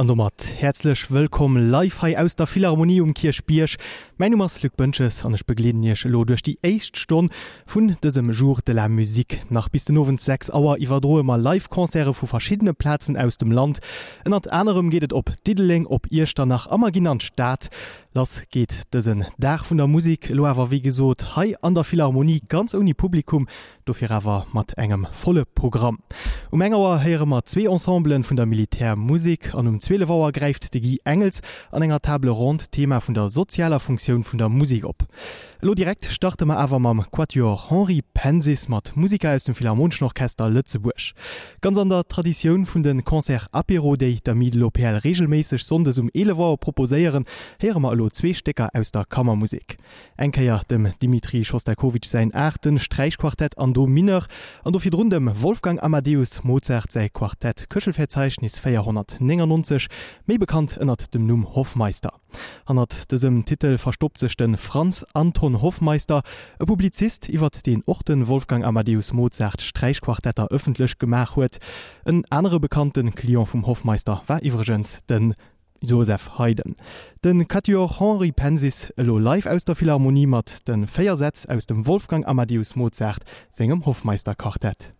An mat herzlech wëllkom Livehai aus der Philharmonie um Kirschbiersch. Mein Nummers Lückënches an ech begledench lo duerch die Eichttorn vun dësem Jour de la Musik. Nach bis den nowen sechs Auer iwwer droe mal Livekonzere vu verschiedene Plätzen aus dem Land. En an anderenm gehtt op Dideling op Ichtter nach Amaginant Staat. Lass geht dëssen Dach vun der Musik loewer wie gesot hei an der Philharmonie ganz uni Publikum dofir awer mat engem volle Programm. Um engerer here mat zwee Ensemblen vun der Militärmusik an um Zzwelewauer greift de Gi Engels an enger table rond Thema vun der sozialer Funktionun vun der Musik op. Lo direkt starte ma awer mam Quatuor Henri Pensis mat Musiker aus dem Philharmonischenorchester Lützeburg. Ganz an der Traditionioun vun den Konzer Aperodéi der Midlopel regelméisech sondes um Elewauer proposéieren here hermer lo zwee Stecker aus der Kammermusik. Enkeier dem Dimitri Schostakowitsch sein Äten Streichquartett an do Miner an dofir run dem Wolfgang Amadeus Mozart sei Quartett Köchelverzeichnis 490 méi bekannt ënnert dem Numm Hofmeister. Hannnert dësem Titel verstoppt sech den Franz Anton Hofmeister, e Publizist iwwer den Ochten Wolfgang Amadeus Mozart Streichquartetter öffentlich gemach huet. E andere bekannten Klion vum Hofmeister war iwwergens den Joseph Hayden. Den Katio Henri Pensis lo live aus der Philharmonie mat den Féiersetz aus dem Wolfgang Amadeus Mozart segem Hofmeisterkartett.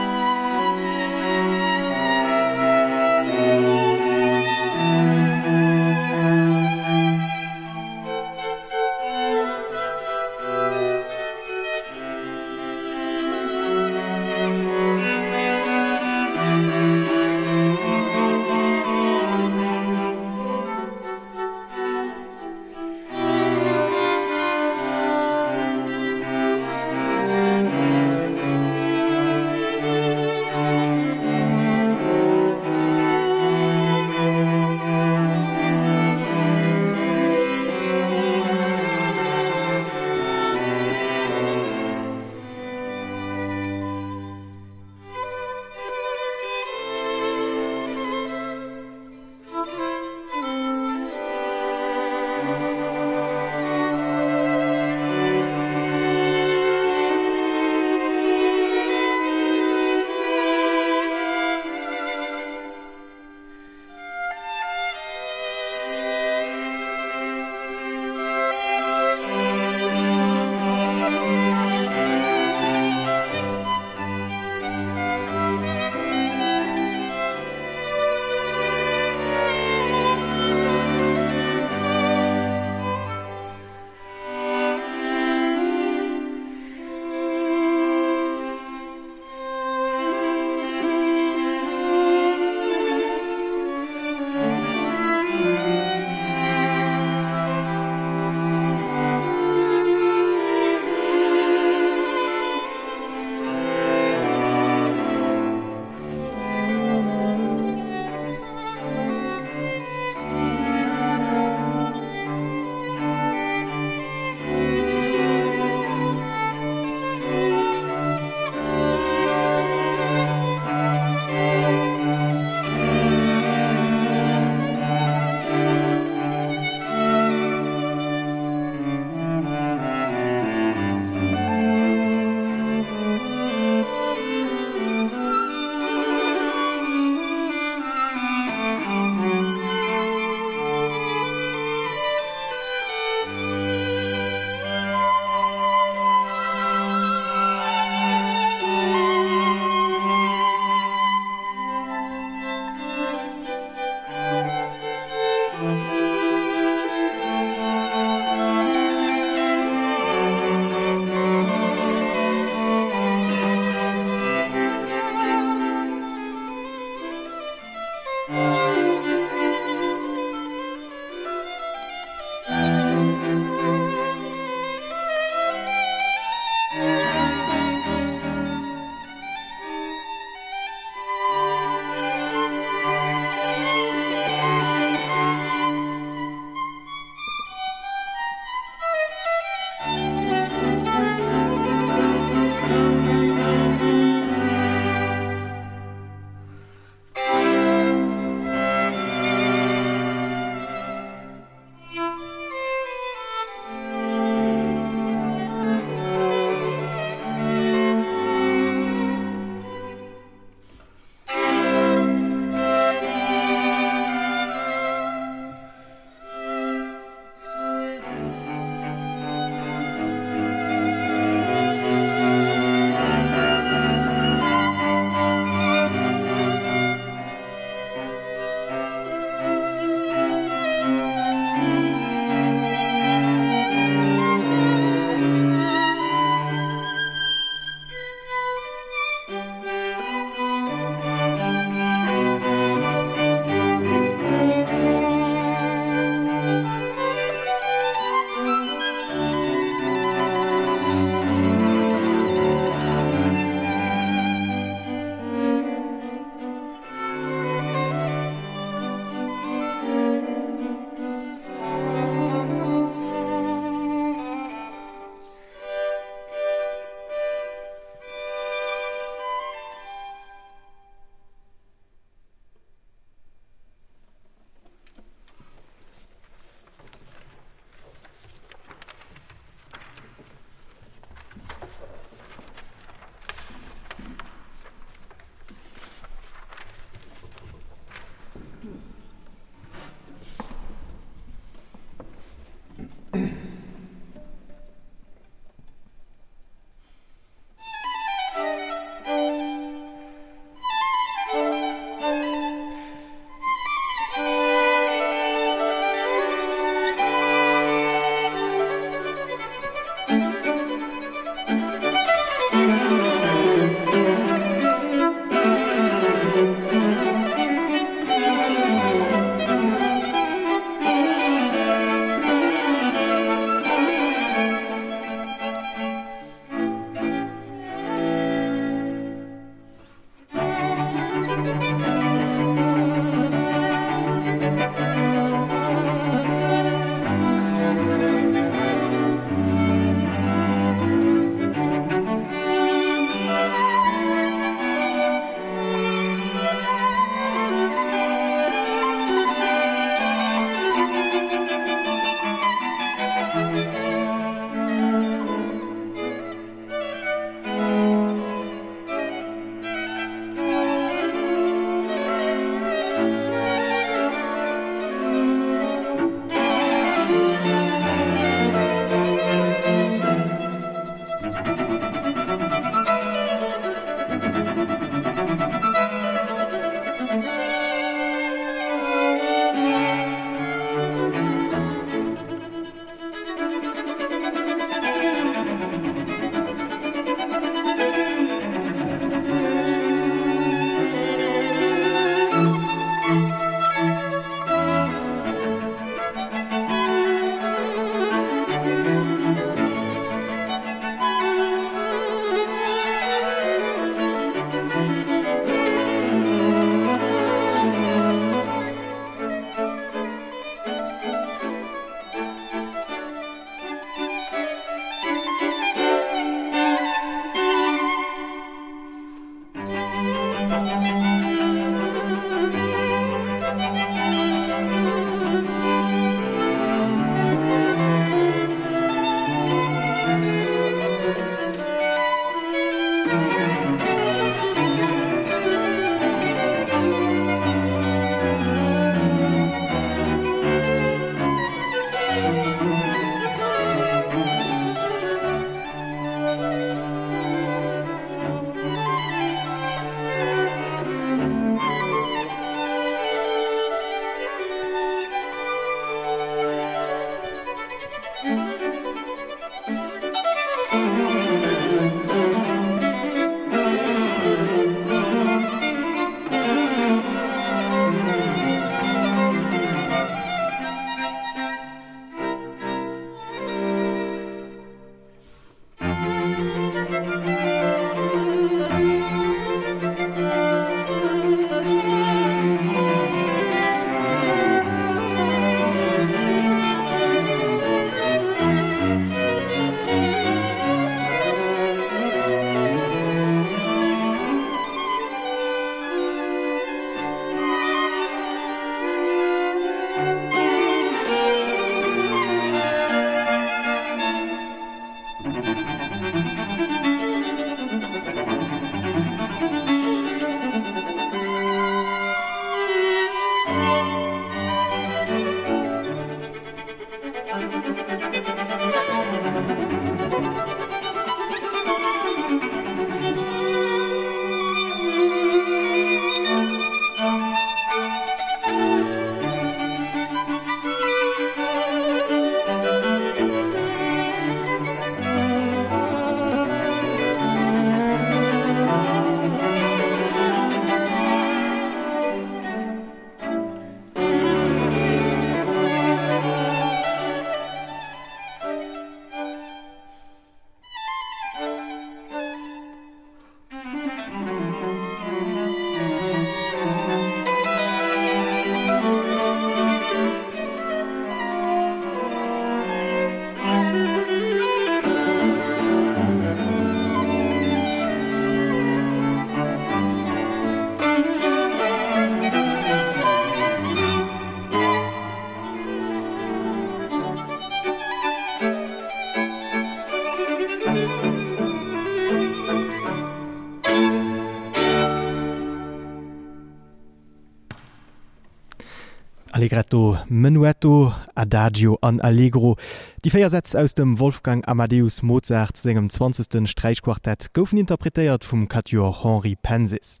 Allegretto, Menuetto, Adagio an Allegro, Die Féiersätz aus dem Wolfgang Amadeus Mozart segem 20. Streichquartett goufen interpretéiert vum Katjor Henri Pensis.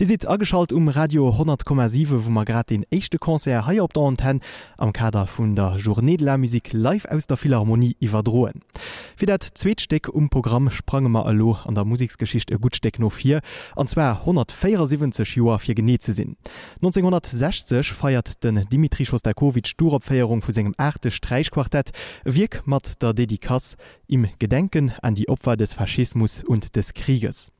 Di si aschalt um Radio 10,7 wo mar grad den echte Konzer hai op der Anten am Kader vun der Journée de la Musik live aus der Philharmonie iwwer droen. Fi dat Zzweetsteck um Programm sprangemer allo an der Musiksgeschicht e gutsteck no 4 anwer 174 Joer fir geneze sinn. 1960 feiert den Dimitri Schostakowitsch Duropféierung vu segem 8. Streichquartett wie Wirk mat der Dedikas im Gedenken an die Opfer des Faschismus und des Krieges.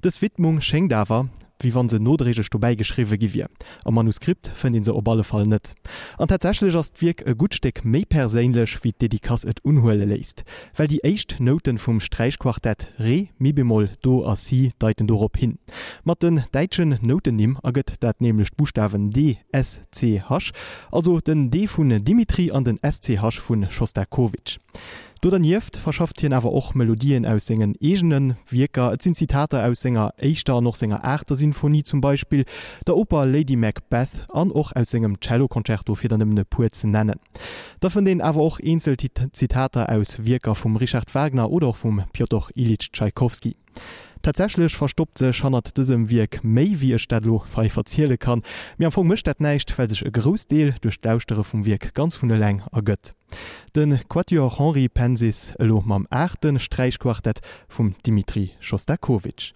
Das Widmung schenng dawer wie wann se notregg vorbeigeschriwe gewir. Am Manuskript fën den se op alle fall net. An datsälech ass wiek e gutsteck méi perélech wie d Dedikas et unhuele leist, Well die echt Noten vum Streichquartett Re Mibemoll do as si deiten dorop hin. mat den deitschen Notennim aget dat nemlecht Buchstaben DSCH, also den D vun Dimitri an den SCH vun Schostakowitsch. Do dann jeft verschafft hien awer och Melodien aus sengen egenen Wieker et sind Zitate aus Sänger Eichter noch Sänger Äter Sinfonie zum Beispiel der Oper Lady Macbeth an och aus engem Cellokonzerto fir dannëmmenne pu ze nennen. Da vun den awer och einzel Zitate aus Wieker vum Richard Wagner oder vum Piotr Ilitsch Tschaikowski. Tatsächlich verstoppt se schannnert diesem Wirk méi wie Stadlo frei verziele kann. Mir am vu mischt dat neicht, well sech e Grosdeel durch d'Austere vum Wirk ganz vun der Läng ergött. Den Quatuor Henri Pensis lo mam 8. Streichquartett vum Dimitri Schostakowitsch.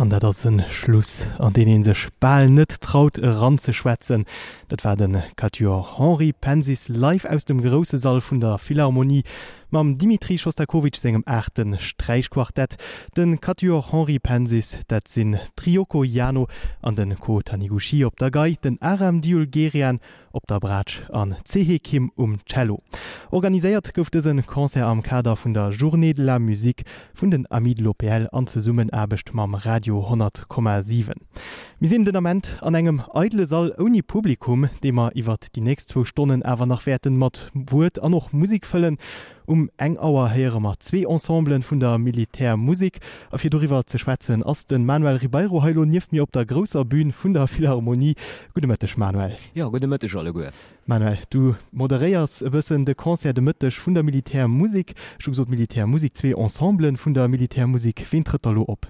an der dat een Schluss an den en sech Spal net traut ran ze schwätzen. Dat war den Katjor Henri Pensis live aus dem Grosse Saal vun der Philharmonie mam Dimitri Schostakowitsch segem Äten Streichquartett, den Katjor Henri Pensis, dat sinn Trioko Jano an den Ko Taniguchi op der Gei, den Aram Diulgerian op der Bratsch an CH Kim um cello. Organiséiert gouftesen Konzer am Kader vun der Journée de la Musik vun den Amid Lopel an ze summen erbecht mam Radio 10,7. Mi sinn Denament an engem eitle Saal oni Publikum, de er iwwer die näst 2 Stonnen awer nach Werten mat Wut an noch Musik fëllen um eng Auer here mat zwee Ensemblen vun der Militärmusik a fir doiwwer ze schwätzen ass den Manuel Ribeiro heilo nief mir op der grosser Bbün vun der Philharmonie Gudemettech Manuel. Ja Gudemettech alle goe. Manuel, du moderéiers wëssen de Konzer de Mëttech vun der Militärmusik schu so Militärmusik zwee Ensemblen vun der Militärmusik Windretterlo op.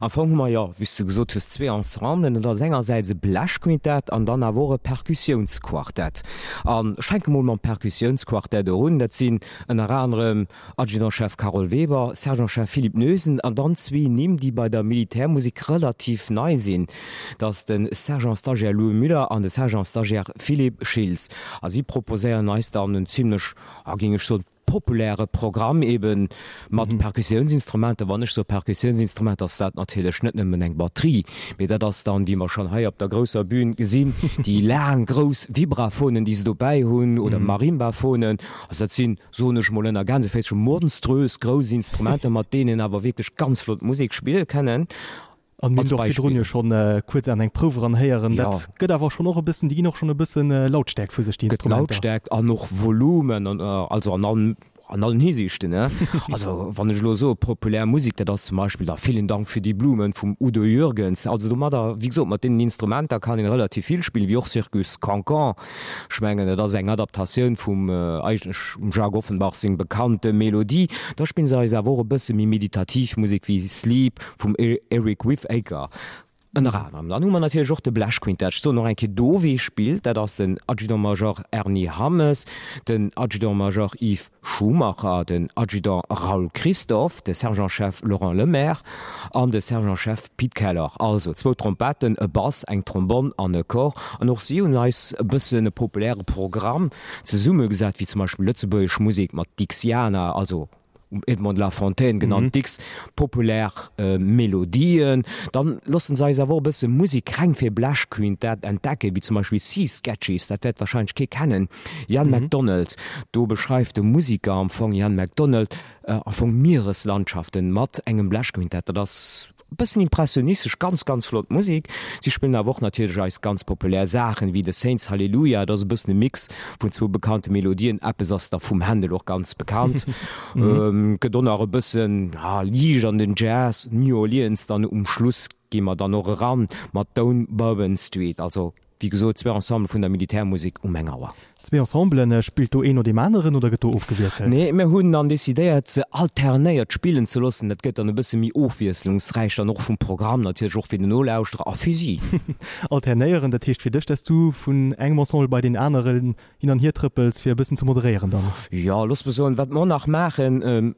Anfangmmer ja wis du gesot fus zwee Ensemblen der Sängerseitise Blaschquintet an dann a wore Perkussionsquartett. An Schenkmolmann Perkussionsquartett runn, dat sinn en Ra anderem Adjudantchef Carol Weber, Sergentchef Philipp Nösen an dann zwie nimm die bei der Militärmusik relativ nei sinn, dats den Sergent Stagiaire Louis Müller an de Sergent Stagiaire Philipp Schilz. as sie proposéieren neist an den ziemlichlech a ginge schon populäre Programm eben mat mhm. Perkussionsinstrumente wann nicht so Perkussionsinstrument aus dat schnittmmen eng batterie mit der das dann wie man schon he op der großer Bühnen gesinn die lernen groß Vibrafonen die du bei hun oder mhm. Marinebafonen sind so schmollner ganze fest schon mordenströs große Instrumente mat denen aber wirklich ganz flott Musik spielen können an schon äh, kurz an eng Prover anhéieren ja. gëtt awer schon noch bisssen die noch schon e bisssen äh, lautstärk vu sech Lautstärk an noch Volumen an äh, also an an an allen hiesichten ne? Also wann ich lo so populär Musik der das zum Beispiel da vielen Dank für die Blumen vom Udo Jürgens. Also du da wie gesagt man den Instrument da kann den relativ viel spielen wie auch Circus Cancan. Schmengen da eng adaptation vom äh, Jag Offenbach sing bekannte Melodie. Da spin se wo bis wie meditativ Musik wie Sleep vum Eric Whifaker Den Rahmen an man natürlich Joch de Blachquintch so noch enke dowe spielt, dat ass den Adjudantmajor Ernie Hammes, den Adjudantmajor Yves Schumacher, den Adjudant Raul Christoph, de Sergentchef Laurent Lemaire an de Sergentchef Pitkeller, also zwo Trompeten, e Bass, eng Trombon an e Kor an noch si hun neis bëssen e populére Programm. Ze Summe gesat, wie zum Beispiel Lützeburgch Musik mat Dixianer also Edmond La Fontaine genannt mhm. Mm Dicks populär äh, Melodien, dann lassen se awer bisse Musik krank fir Blaschkuin dat entdecke, wie zum Beispiel Sea Sketches, dat dat wahrscheinlich ke kennen. Jan mhm. Mm McDonald, du beschreift de Musiker am von Jan McDonald äh, a vu Meereslandschaften mat engem Blaschkuin das bisschen impressionistisch ganz ganz flott Musik. Sie spielen der Woche natürlich als ganz populär Sachen wie the Saints Halleluja das bist bisschen Mix von zwei bekannte Melodien app Appsaster vom Handel auch ganz bekannt. Ähm, gedonnere bisschen ja, Li an den Jazz New Orleans dann um Schluss gimmer dann noch ran mat Down Bourbon Street. Also wie gesot zwe ensemble vun der Militärmusik um enger. Zwe Ensemblen äh, spielt du en oder die Männeren oder get aufgewirelt? Nee mir hunn an desideiert ze alternéiert spielen zu lassen, dat gëtt an e bisse mi Ofwieslungsreichcher noch vum Programm dat joch fir den Nolauusstra a Physi. Alternéieren dat Techt fir dich dass du vun eng Ensemble bei den anderen hin an hier trippels fir bisssen zu moderieren dann. Ja los be wat man nach machen. Ähm,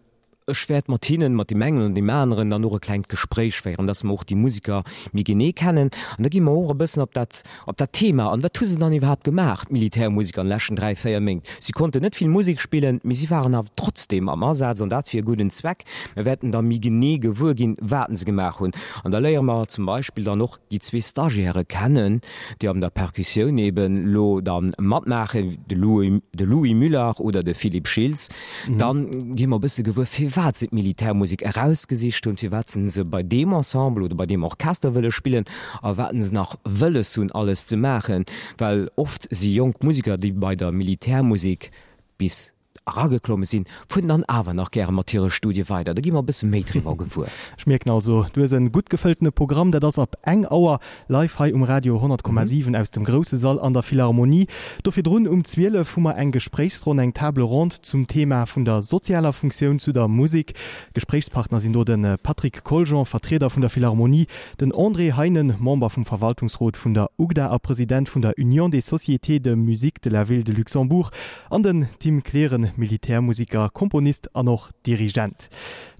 schwert Martinen mat die Mengen und die Männeren dann nur klein Gespräch wären dass auch die Musiker mir gene kennen. An da gi bisssen ob dat ob dat Thema. An wat sie dann überhaupt gemacht Militärmusiker an Lächen drei Feierming sie konnte net viel Musik spielen mir sie waren aber trotzdem am Ansatz und dat für guten Zweck. Wir werden da mi gene gewurgin warten sie gemacht hun an der Lehrer mal zum Beispiel dann noch die zwei Stagiäre kennen die haben der Perkussion neben lo dann Matmache de Louis, de Louis Müller oder de Philipp Schilz. Mhm. dann gi wir bis gewur wat Militärmusik herausgesicht und watzen se bei dem Ensemble oder bei dem Orchester wëlle spielen, a watten se nach wëlle hun alles zu machen, weil oft sie jung Musiker, die bei der Militärmusik bis raggeklomme sinn vun an awer nach ger materi Studie weiter. Da gimmer bis Metri war gefu schmirk also du ein gut gefältne Programm der das ab eng Auer live um Radio 10,7 mhm. aus dem große Saal an der Philharmonie. Dofir run um Zwiele fummer eng Gesprächsrun eng table rund zum Thema vun der sozialer Funktion zu der Musik. Gesprächspartner sind nur den äh, Patrick Coljean Vertreter von der Philharmonie den André Heinen Member vom Verwaltungsrat vun der UGDA a Präsident von der Union des Sociétés de Musik de la Ville de Luxembourg an den Team klären Militärmusiker, Komponist an noch Dirigent.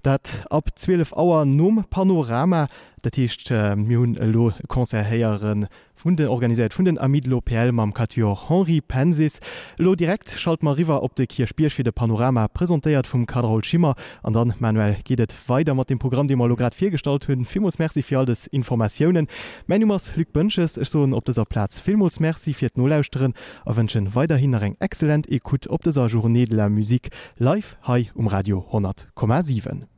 Dat ab 12 Auer Numm Panorama der Tischcht äh, Miun lo konzerhéieren vun den organisiert vun den Amidlo PL mam Katio Henri Pensis. Lo direkt schalt mar River op de Kirspiersch fir de Panorama präsentéiert vum Karol Schimmer an dann manuell gehtt weiter mat dem Programm de Malograt firstalt hunn. Fimos Merzi fir all des Informationoen. Mein Nummers Lück Bënches so op deser Platz Filmos Merzi fir Nolauusren awenschen weiterhin eng exzellent ekut op deser Journée de la Musik live hai um Radio 10,7.